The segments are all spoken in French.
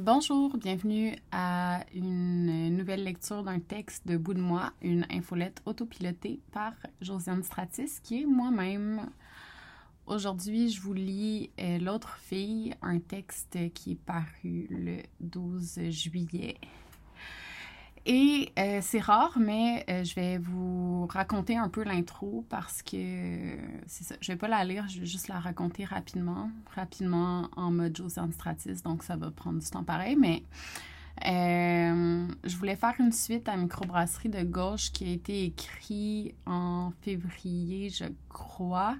Bonjour, bienvenue à une nouvelle lecture d'un texte de Bout de moi, une infolette autopilotée par Josiane Stratis, qui est moi-même. Aujourd'hui, je vous lis euh, L'autre fille, un texte qui est paru le 12 juillet et euh, c'est rare, mais euh, je vais vous raconter un peu l'intro parce que c'est ça. Je vais pas la lire, je vais juste la raconter rapidement, rapidement en mode Josiane Stratis, donc ça va prendre du temps pareil, mais euh, je voulais faire une suite à Microbrasserie de gauche qui a été écrit en février, je crois,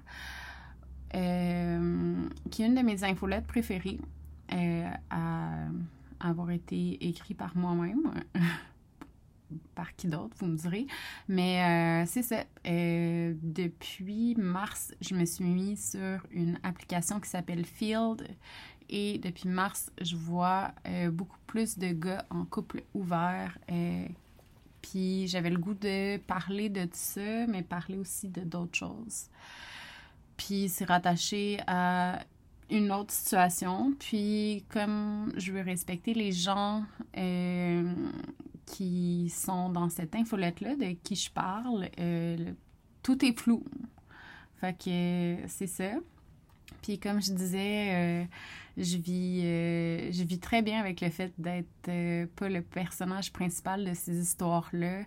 qui est une de mes infolettes préférées à avoir été écrit par moi-même. par qui d'autre, vous me direz. Mais euh, c'est ça. Euh, depuis mars, je me suis mis sur une application qui s'appelle Field. Et depuis mars, je vois euh, beaucoup plus de gars en couple ouvert. puis j'avais le goût de parler de ça, mais parler aussi de d'autres choses. Puis c'est rattaché à une autre situation. Puis comme je veux respecter les gens qui sont dans cette infolette-là, de qui je parle, euh, tout est flou. Fait que c'est ça. Puis comme je disais, euh, je vis euh, je vis très bien avec le fait d'être pas le personnage principal de ces histoires-là.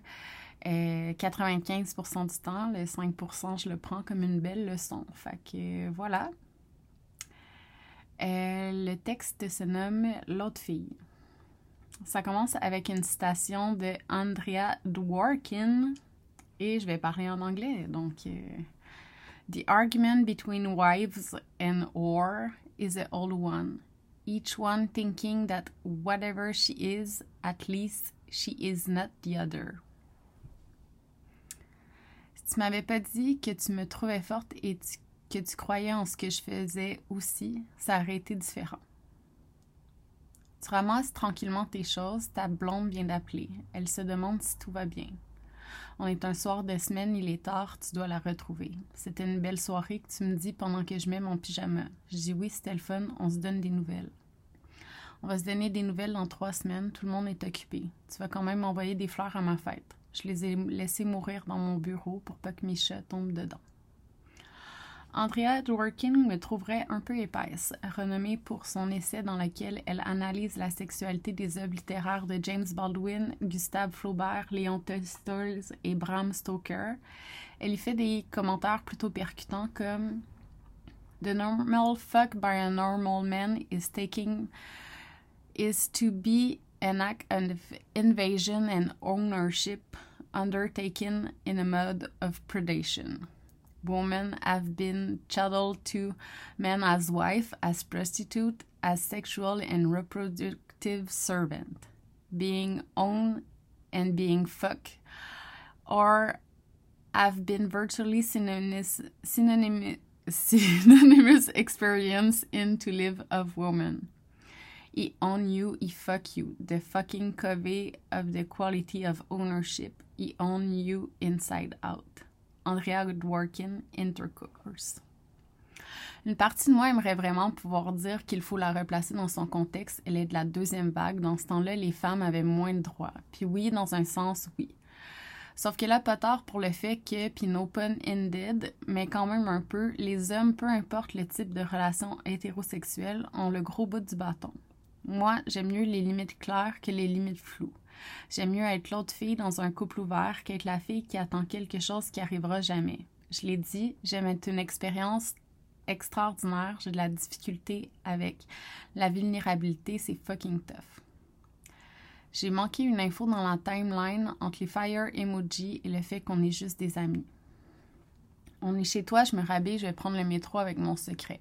95% du temps, le 5%, je le prends comme une belle leçon. Fait que voilà. le texte se nomme L'autre fille. Ça commence avec une citation de Andrea Dworkin et je vais parler en anglais. Donc, euh, The argument between wives and war is an old one, each one thinking that whatever she is, at least she is not the other. Si tu m'avais pas dit que tu me trouvais forte et que tu croyais en ce que je faisais aussi, ça aurait été différent. Tu ramasses tranquillement tes choses, ta blonde vient d'appeler. Elle se demande si tout va bien. On est un soir de semaine, il est tard, tu dois la retrouver. C'était une belle soirée que tu me dis pendant que je mets mon pyjama. Je dis oui, c'était le fun, on se donne des nouvelles. On va se donner des nouvelles dans trois semaines, tout le monde est occupé. Tu vas quand même m'envoyer des fleurs à ma fête. Je les ai laissées mourir dans mon bureau pour pas que mes chats tombent dedans. Andrea Dworkin me trouverait un peu épaisse, renommée pour son essai dans lequel elle analyse la sexualité des œuvres littéraires de James Baldwin, Gustave Flaubert, Léon Tolstoy et Bram Stoker. Elle y fait des commentaires plutôt percutants comme The normal fuck by a normal man is taking is to be an act of invasion and ownership undertaken in a mode of predation. Women have been chattel to men as wife, as prostitute, as sexual and reproductive servant, being owned and being fucked, or have been virtually synonymous, synonymous, synonymous experience in to live of woman. He own you, he fuck you. The fucking covey of the quality of ownership. He own you inside out. Andrea Dworkin, Intercookers. Une partie de moi aimerait vraiment pouvoir dire qu'il faut la replacer dans son contexte. Elle est de la deuxième vague. Dans ce temps-là, les femmes avaient moins de droits. Puis oui, dans un sens, oui. Sauf que là, pas tard pour le fait que, puis no pun ended, mais quand même un peu, les hommes, peu importe le type de relation hétérosexuelle, ont le gros bout du bâton. Moi, j'aime mieux les limites claires que les limites floues. J'aime mieux être l'autre fille dans un couple ouvert qu'être la fille qui attend quelque chose qui arrivera jamais. Je l'ai dit, j'aime être une expérience extraordinaire. J'ai de la difficulté avec la vulnérabilité, c'est fucking tough. J'ai manqué une info dans la timeline entre les fire emojis et le fait qu'on est juste des amis. On est chez toi, je me rabais, je vais prendre le métro avec mon secret.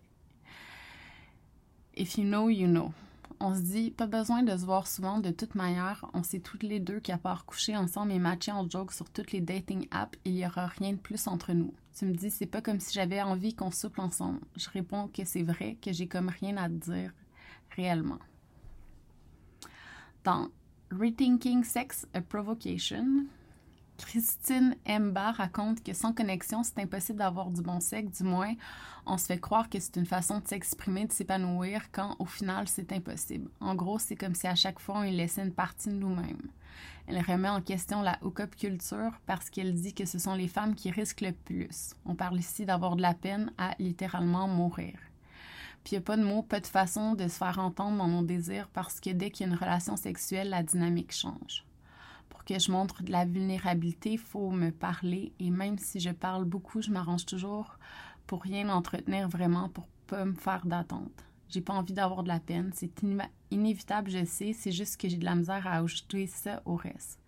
If you know, you know on se dit, pas besoin de se voir souvent de toute manière. On sait toutes les deux qu'à part coucher ensemble et matcher en joke sur toutes les dating apps, il n'y aura rien de plus entre nous. Tu me dis, c'est pas comme si j'avais envie qu'on souple ensemble. Je réponds que c'est vrai, que j'ai comme rien à te dire réellement. Dans Rethinking Sex, a Provocation, Christine Mba raconte que sans connexion, c'est impossible d'avoir du bon sexe, du moins, on se fait croire que c'est une façon de s'exprimer, de s'épanouir, quand au final, c'est impossible. En gros, c'est comme si à chaque fois, on y laissait une partie de nous-mêmes. Elle remet en question la hookup culture parce qu'elle dit que ce sont les femmes qui risquent le plus. On parle ici d'avoir de la peine à littéralement mourir. Puis il n'y a pas de mots, pas de façon de se faire entendre dans nos désirs parce que dès qu'il y a une relation sexuelle, la dynamique change. Que je montre de la vulnérabilité, il faut me parler et même si je parle beaucoup, je m'arrange toujours pour rien entretenir vraiment, pour pas me faire d'attente. J'ai pas envie d'avoir de la peine, c'est inévitable, je sais, c'est juste que j'ai de la misère à ajouter ça au reste.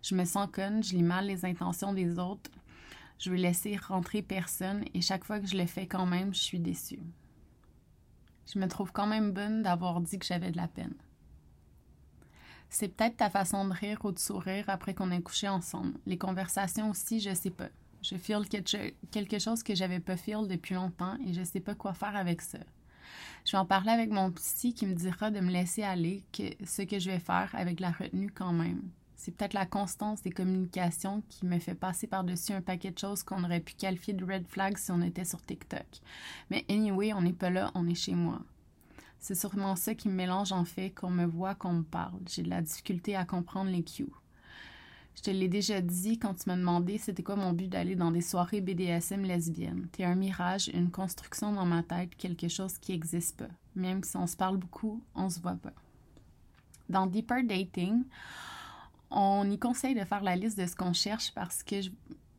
Je me sens conne, je lis mal les intentions des autres, je veux laisser rentrer personne et chaque fois que je le fais quand même, je suis déçue. Je me trouve quand même bonne d'avoir dit que j'avais de la peine. C'est peut-être ta façon de rire ou de sourire après qu'on ait couché ensemble. Les conversations aussi, je sais pas. Je feel quelque chose que j'avais pas feel depuis longtemps et je sais pas quoi faire avec ça. Je vais en parler avec mon psy qui me dira de me laisser aller, que ce que je vais faire avec la retenue quand même. C'est peut-être la constance des communications qui me fait passer par-dessus un paquet de choses qu'on aurait pu qualifier de red flags si on était sur TikTok. Mais anyway, on n'est pas là, on est chez moi. C'est sûrement ça qui me mélange en fait, qu'on me voit, qu'on me parle. J'ai de la difficulté à comprendre les cues. Je te l'ai déjà dit quand tu m'as demandé c'était quoi mon but d'aller dans des soirées BDSM lesbiennes. T'es un mirage, une construction dans ma tête, quelque chose qui n'existe pas. Même si on se parle beaucoup, on se voit pas. Dans Deeper Dating, on y conseille de faire la liste de ce qu'on cherche parce que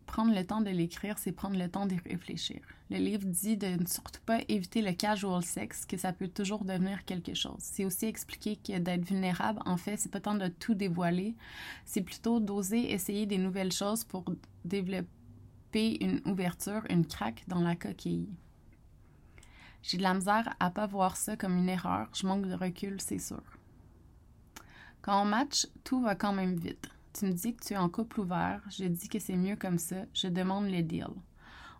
prendre le temps de l'écrire, c'est prendre le temps d'y réfléchir. Le livre dit de ne surtout pas éviter le casual sex, que ça peut toujours devenir quelque chose. C'est aussi expliquer que d'être vulnérable, en fait, c'est pas tant de tout dévoiler, c'est plutôt d'oser essayer des nouvelles choses pour développer une ouverture, une craque dans la coquille. J'ai de la misère à pas voir ça comme une erreur, je manque de recul, c'est sûr. Quand on match, tout va quand même vite. Tu me dis que tu es en couple ouvert, je dis que c'est mieux comme ça, je demande le deal.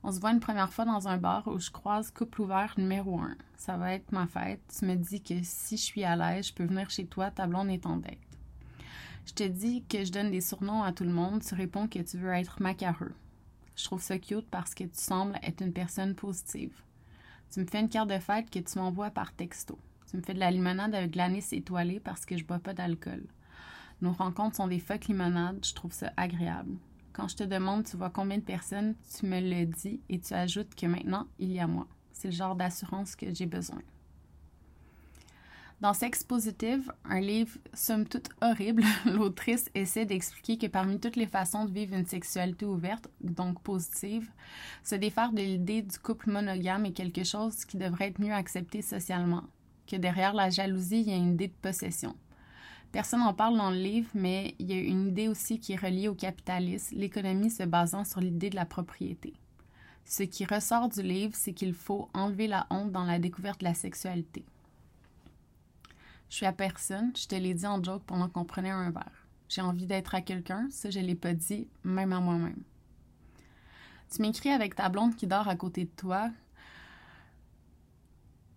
On se voit une première fois dans un bar où je croise couple ouvert numéro un. Ça va être ma fête. Tu me dis que si je suis à l'aise, je peux venir chez toi, ta blonde est en date. Je te dis que je donne des surnoms à tout le monde, tu réponds que tu veux être macareux. Je trouve ça cute parce que tu sembles être une personne positive. Tu me fais une carte de fête que tu m'envoies par texto. Tu me fais de la limonade avec de l'anis étoilé parce que je bois pas d'alcool. Nos rencontres sont des fuck limonades, je trouve ça agréable. Quand je te demande tu vois combien de personnes, tu me le dis et tu ajoutes que maintenant, il y a moi. C'est le genre d'assurance que j'ai besoin. Dans Sex Positive, un livre somme toute horrible, l'autrice essaie d'expliquer que parmi toutes les façons de vivre une sexualité ouverte, donc positive, se défaire de l'idée du couple monogame est quelque chose qui devrait être mieux accepté socialement, que derrière la jalousie, il y a une idée de possession. Personne n'en parle dans le livre, mais il y a une idée aussi qui est reliée au capitalisme, l'économie se basant sur l'idée de la propriété. Ce qui ressort du livre, c'est qu'il faut enlever la honte dans la découverte de la sexualité. Je suis à personne, je te l'ai dit en joke pendant qu'on prenait un verre. J'ai envie d'être à quelqu'un, ça je l'ai pas dit, même à moi-même. Tu m'écris avec ta blonde qui dort à côté de toi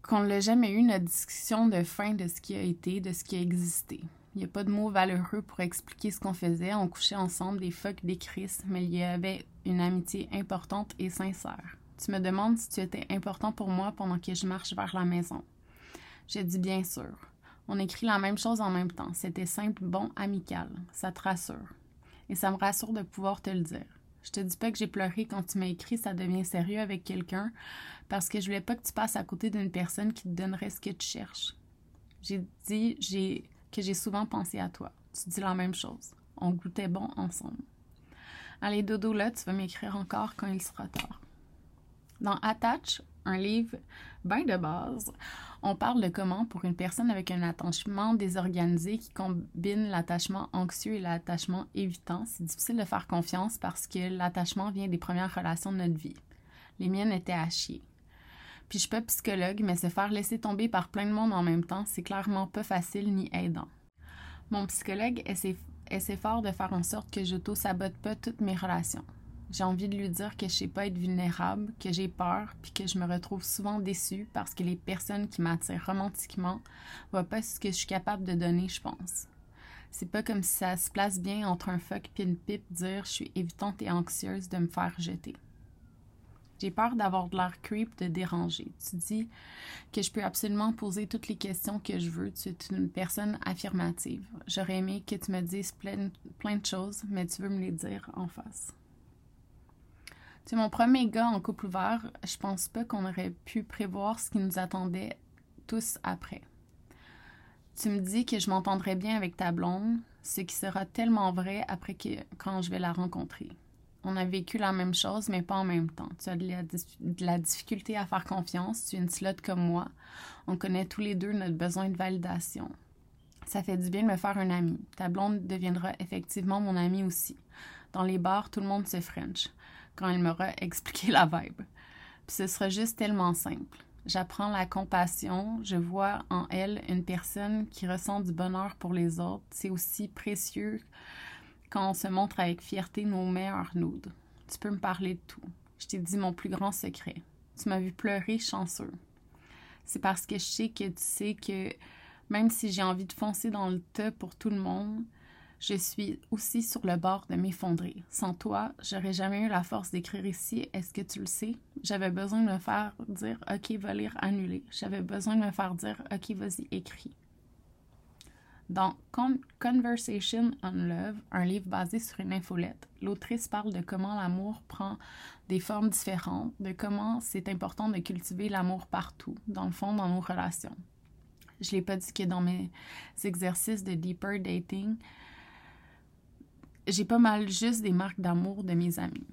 qu'on n'a jamais eu notre discussion de fin de ce qui a été, de ce qui a existé. Il n'y a pas de mots valeureux pour expliquer ce qu'on faisait. On couchait ensemble des fuck, des crises, mais il y avait une amitié importante et sincère. Tu me demandes si tu étais important pour moi pendant que je marche vers la maison. J'ai dit bien sûr. On écrit la même chose en même temps. C'était simple, bon, amical. Ça te rassure. Et ça me rassure de pouvoir te le dire. Je te dis pas que j'ai pleuré quand tu m'as écrit ça devient sérieux avec quelqu'un parce que je voulais pas que tu passes à côté d'une personne qui te donnerait ce que tu cherches. J'ai dit j'ai que j'ai souvent pensé à toi. Tu dis la même chose. On goûtait bon ensemble. Allez, Dodo, là, tu vas m'écrire encore quand il sera tard. Dans Attach, un livre bien de base, on parle de comment, pour une personne avec un attachement désorganisé qui combine l'attachement anxieux et l'attachement évitant, c'est difficile de faire confiance parce que l'attachement vient des premières relations de notre vie. Les miennes étaient à. Puis je suis pas psychologue, mais se faire laisser tomber par plein de monde en même temps, c'est clairement pas facile ni aidant. Mon psychologue essaie, fort de faire en sorte que je sabote pas toutes mes relations. J'ai envie de lui dire que je sais pas être vulnérable, que j'ai peur, puis que je me retrouve souvent déçue parce que les personnes qui m'attirent romantiquement voient pas ce que je suis capable de donner, je pense. C'est pas comme si ça se place bien entre un fuck et une pipe dire je suis évitante et anxieuse de me faire jeter. J'ai peur d'avoir de l'air creep, de déranger. Tu dis que je peux absolument poser toutes les questions que je veux. Tu es une personne affirmative. J'aurais aimé que tu me dises plein, plein de choses, mais tu veux me les dire en face. Tu es mon premier gars en couple ouvert. Je pense pas qu'on aurait pu prévoir ce qui nous attendait tous après. Tu me dis que je m'entendrai bien avec ta blonde, ce qui sera tellement vrai après que quand je vais la rencontrer on a vécu la même chose, mais pas en même temps. Tu as de la, difficulté à faire confiance. Tu es une slot comme moi. On connaît tous les deux notre besoin de validation. Ça fait du bien de me faire un ami. Ta blonde deviendra effectivement mon ami aussi. Dans les bars, tout le monde se French quand elle m'aura expliqué la vibe. Puis ce sera juste tellement simple. J'apprends la compassion, je vois en elle une personne qui ressent du bonheur pour les autres. C'est aussi précieux quand on se montre avec fierté nos meilleurs nudes. Tu peux me parler de tout. Je t'ai dit mon plus grand secret. Tu m'as vu pleurer chanceux. C'est parce que je sais que tu sais que même si j'ai envie de foncer dans le tas pour tout le monde, je suis aussi sur le bord de m'effondrer. Sans toi, j'aurais jamais eu la force d'écrire ici. Est-ce que tu le sais? J'avais besoin de me faire dire OK, va lire, annuler. J'avais besoin de me faire dire OK, vas-y, écris. Dans Conversation on Love, un livre basé sur une infolette, l'autrice parle de comment l'amour prend des formes différentes, de comment c'est important de cultiver l'amour partout, dans le fond, dans nos relations. Je l'ai pas dit que dans mes exercices de deeper dating, j'ai pas mal juste des marques d'amour de mes amis.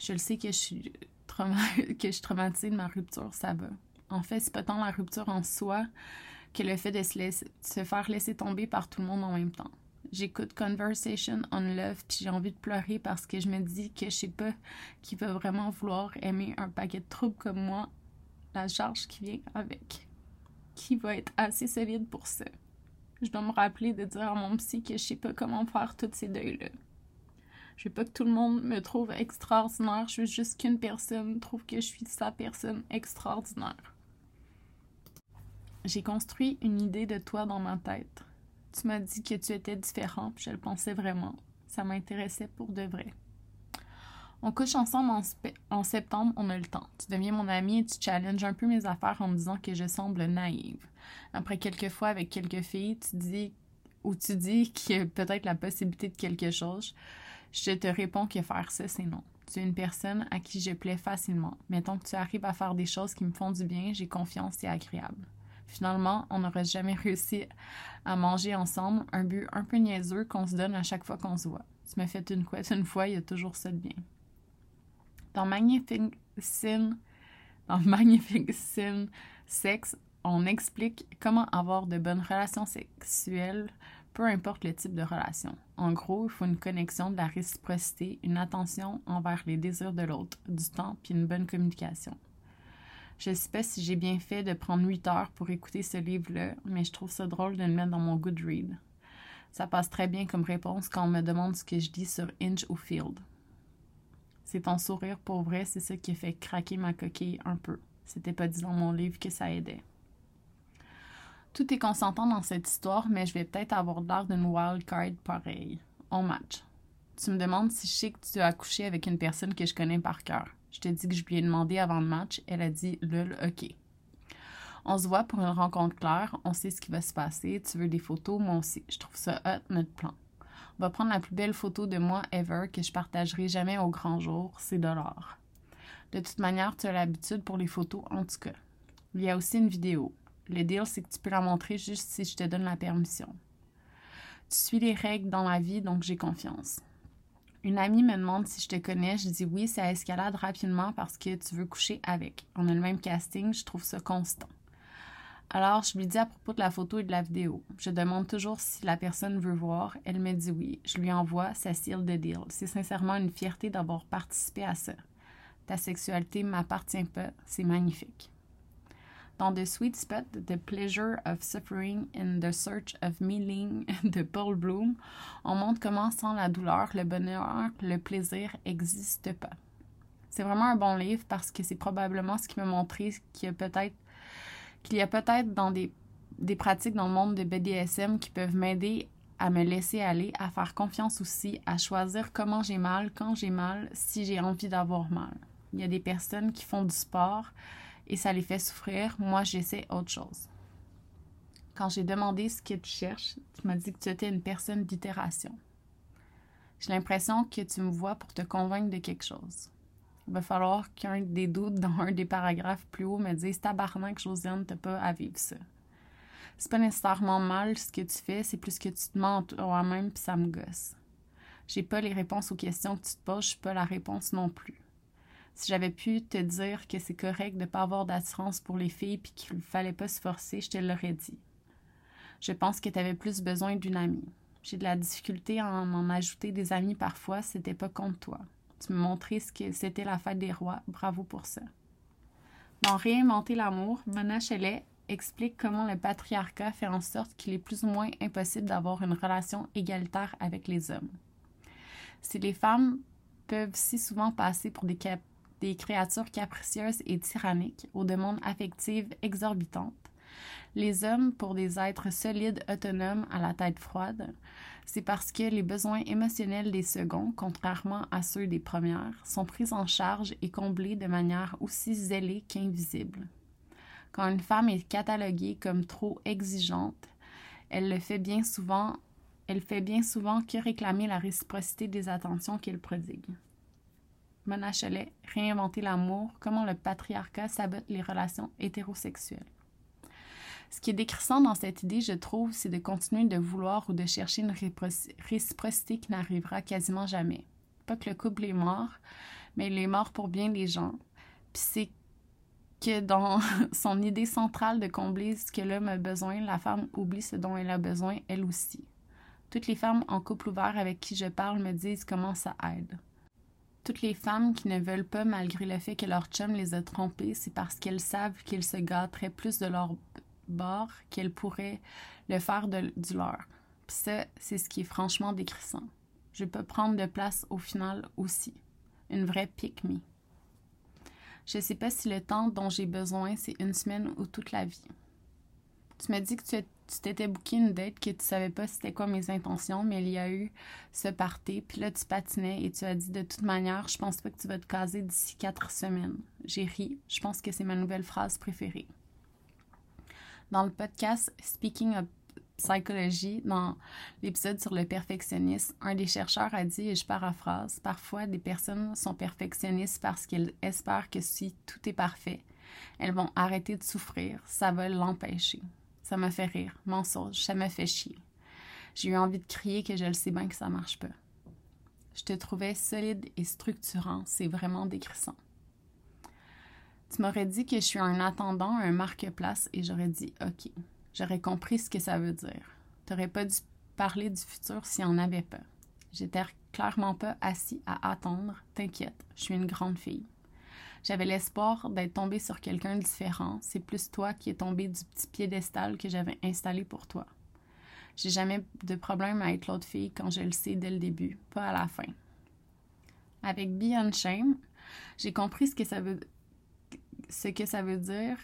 Je le sais que je suis, que je suis traumatisée de ma rupture, ça va. En fait, c'est pas tant la rupture en soi, que le fait de se, faire laisser tomber par tout le monde en même temps. J'écoute Conversation on Love puis j'ai envie de pleurer parce que je me dis que je sais pas qui va vraiment vouloir aimer un paquet de troubles comme moi, la charge qui vient avec. Qui va être assez solide pour ça. Je dois me rappeler de dire à mon psy que je sais pas comment faire tous ces deuils-là. Je veux pas que tout le monde me trouve extraordinaire, je veux juste qu'une personne trouve que je suis sa personne extraordinaire. J'ai construit une idée de toi dans ma tête. Tu m'as dit que tu étais différent, puis je le pensais vraiment. Ça m'intéressait pour de vrai. On couche ensemble en, septembre, on a le temps. Tu deviens mon ami et tu challenges un peu mes affaires en me disant que je semble naïve. Après quelques fois avec quelques filles, tu dis ou tu dis qu'il y a peut-être la possibilité de quelque chose. Je te réponds que faire ça, c'est non. Tu es une personne à qui je plais facilement. Mettons que tu arrives à faire des choses qui me font du bien, j'ai confiance, c'est agréable. Finalement, on n'aurait jamais réussi à manger ensemble, un but un peu niaiseux qu'on se donne à chaque fois qu'on se voit. Tu m'as fait une couette une fois, il y a toujours ça de bien. Dans Magnifique Sin, dans Sexe, on explique comment avoir de bonnes relations sexuelles, peu importe le type de relation. En gros, il faut une connexion de la réciprocité, une attention envers les désirs de l'autre, du temps, puis une bonne communication. Je sais pas si j'ai bien fait de prendre 8 heures pour écouter ce livre-là, mais je trouve ça drôle de le mettre dans mon Goodread. Ça passe très bien comme réponse quand on me demande ce que je dis sur Inch ou Field. C'est ton sourire pour vrai, c'est ça qui a fait craquer ma coquille un peu. C'était pas dit dans mon livre que ça aidait. Tout est consentant dans cette histoire, mais je vais peut-être avoir l'air d'une wild card pareil. On match. Tu me demandes si je sais que tu as couché avec une personne que je connais par cœur. Je te dis que je lui ai demandé avant le match. Elle a dit lol, ok. On se voit pour une rencontre claire. On sait ce qui va se passer. Tu veux des photos? Moi aussi. Je trouve ça hot, notre plan. On va prendre la plus belle photo de moi ever que je partagerai jamais au grand jour. C'est de l'or. De toute manière, tu as l'habitude pour les photos, en tout cas. Il y a aussi une vidéo. Le deal, c'est que tu peux la montrer juste si je te donne la permission. Tu suis les règles dans la vie, donc j'ai confiance. Une amie me demande si je te connais. Je dis oui, ça escalade rapidement parce que tu veux coucher avec. On a le même casting, je trouve ça constant. Alors, je lui dis à propos de la photo et de la vidéo. Je demande toujours si la personne veut voir. Elle me dit oui. Je lui envoie sa seal de deal. C'est sincèrement une fierté d'avoir participé à ça. Ta sexualité m'appartient pas. C'est magnifique. Dans The Sweet Spot, The Pleasure of Suffering in the Search of Meaning de Paul Bloom, on montre comment sans la douleur, le bonheur, le plaisir n'existe pas. C'est vraiment un bon livre parce que c'est probablement ce qui m'a montré qu'il y a peut-être qu'il y a peut-être dans des, des pratiques dans le monde de BDSM qui peuvent m'aider à me laisser aller, à faire confiance aussi, à choisir comment j'ai mal, quand j'ai mal, si j'ai envie d'avoir mal. Il y a des personnes qui font du sport et ça les fait souffrir. Moi, j'essaie autre chose. Quand j'ai demandé ce que tu cherches, tu m'as dit que tu étais une personne d'itération. J'ai l'impression que tu me vois pour te convaincre de quelque chose. Il va falloir qu'un des doutes dans un des paragraphes plus haut me dise Tabarnak, Josiane, t'as pas à vivre ça. C'est pas nécessairement mal ce que tu fais, c'est plus que tu te mens toi-même puis ça me gosse. J'ai pas les réponses aux questions que tu te poses, je suis pas la réponse non plus. Si j'avais pu te dire que c'est correct de pas avoir d'attirance pour les filles puis qu'il fallait pas se forcer, je te l'aurais dit. Je pense que tu avais plus besoin d'une amie. J'ai de la difficulté à en ajouter des amis parfois, c'était pas contre toi. Tu me montrais ce que c'était la fête des rois, bravo pour ça. Dans Réinventer l'amour, Mona Chelet explique comment le patriarcat fait en sorte qu'il est plus ou moins impossible d'avoir une relation égalitaire avec les hommes. Si les femmes peuvent si souvent passer pour des, des créatures capricieuses et tyranniques, aux demandes affectives exorbitantes, les hommes pour des êtres solides, autonomes, à la tête froide, c'est parce que les besoins émotionnels des seconds, contrairement à ceux des premières, sont pris en charge et comblés de manière aussi zélée qu'invisible. Quand une femme est cataloguée comme trop exigeante, elle le fait bien souvent, elle fait bien souvent que réclamer la réciprocité des attentions qu'elle prodigue. Mona réinventer l'amour, comment le patriarcat sabote les relations hétérosexuelles. Ce qui est décrissant dans cette idée, je trouve, c'est de continuer de vouloir ou de chercher une réciprocité qui n'arrivera quasiment jamais. Pas que le couple est mort, mais il est mort pour bien des gens. Puis c'est que dans son idée centrale de combler ce que l'homme a besoin, la femme oublie ce dont elle a besoin, elle aussi. Toutes les femmes en couple ouvert avec qui je parle me disent comment ça aide. Toutes les femmes qui ne veulent pas malgré le fait que leur chum les a trompées, c'est parce qu'elles savent qu'ils se gâteraient plus de leur bord qu'elles pourraient le faire de, du leur. Puis ça, c'est ce qui est franchement décrissant. Je peux prendre de place au final aussi. Une vraie pique-me. Je ne sais pas si le temps dont j'ai besoin, c'est une semaine ou toute la vie. Tu m'as dit que tu t'étais booké une date, que tu savais pas c'était quoi mes intentions, mais il y a eu ce party, puis là tu patinais et tu as dit de toute manière, je pense pas que tu vas te caser d'ici quatre semaines. J'ai ri, je pense que c'est ma nouvelle phrase préférée. Dans le podcast Speaking of psychologie, dans l'épisode sur le perfectionnisme, un des chercheurs a dit, et je paraphrase, parfois des personnes sont perfectionnistes parce qu'elles espèrent que si tout est parfait, elles vont arrêter de souffrir, ça va l'empêcher. Ça me fait rire, mensonge, ça me fait chier. J'ai eu envie de crier que je le sais bien que ça marche pas. Je te trouvais solide et structurant, c'est vraiment décrissant. Tu m'aurais dit que je suis un attendant, un marque-place, et j'aurais dit OK j'aurais compris ce que ça veut dire. T'aurais pas dû parler du futur s'il n'y en avait pas. J'étais clairement pas assis à attendre. T'inquiète, je suis une grande fille. J'avais l'espoir d'être tombée sur quelqu'un de différent. C'est plus toi qui es tombé du petit piédestal que j'avais installé pour toi. J'ai jamais de problème à être l'autre fille quand je le sais dès le début, pas à la fin. Avec Beyond Shame, j'ai compris ce que ça veut ce que ça veut dire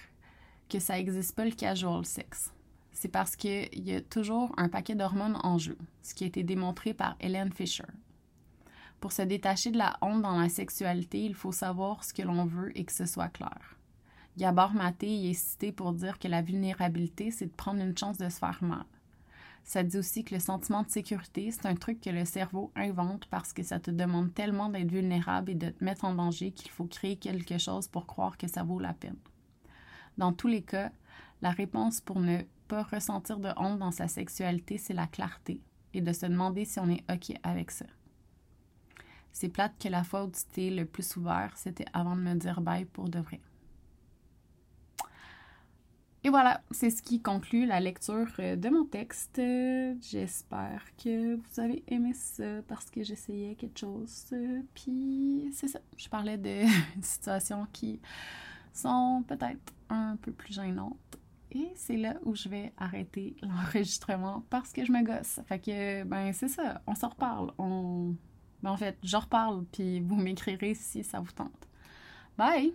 que ça n'existe pas le casual sex c'est parce qu'il y a toujours un paquet d'hormones en jeu, ce qui a été démontré par Helen Fisher. Pour se détacher de la honte dans la sexualité, il faut savoir ce que l'on veut et que ce soit clair. Gabor Maté y est cité pour dire que la vulnérabilité, c'est de prendre une chance de se faire mal. Ça dit aussi que le sentiment de sécurité, c'est un truc que le cerveau invente parce que ça te demande tellement d'être vulnérable et de te mettre en danger qu'il faut créer quelque chose pour croire que ça vaut la peine. Dans tous les cas, la réponse pour ne pas ressentir de honte dans sa sexualité, c'est la clarté et de se demander si on est OK avec ça. C'est plate que la fois où tu t'es le plus ouvert, c'était avant de me dire bye pour de vrai. Et voilà, c'est ce qui conclut la lecture de mon texte. J'espère que vous avez aimé ça parce que j'essayais quelque chose. Puis c'est ça, je parlais de situations qui sont peut-être un peu plus gênantes et c'est là où je vais arrêter l'enregistrement parce que je me gosse. Fait que, ben, c'est ça. On s'en reparle. On... Ben, en fait, je reparle, puis vous m'écrirez si ça vous tente. Bye!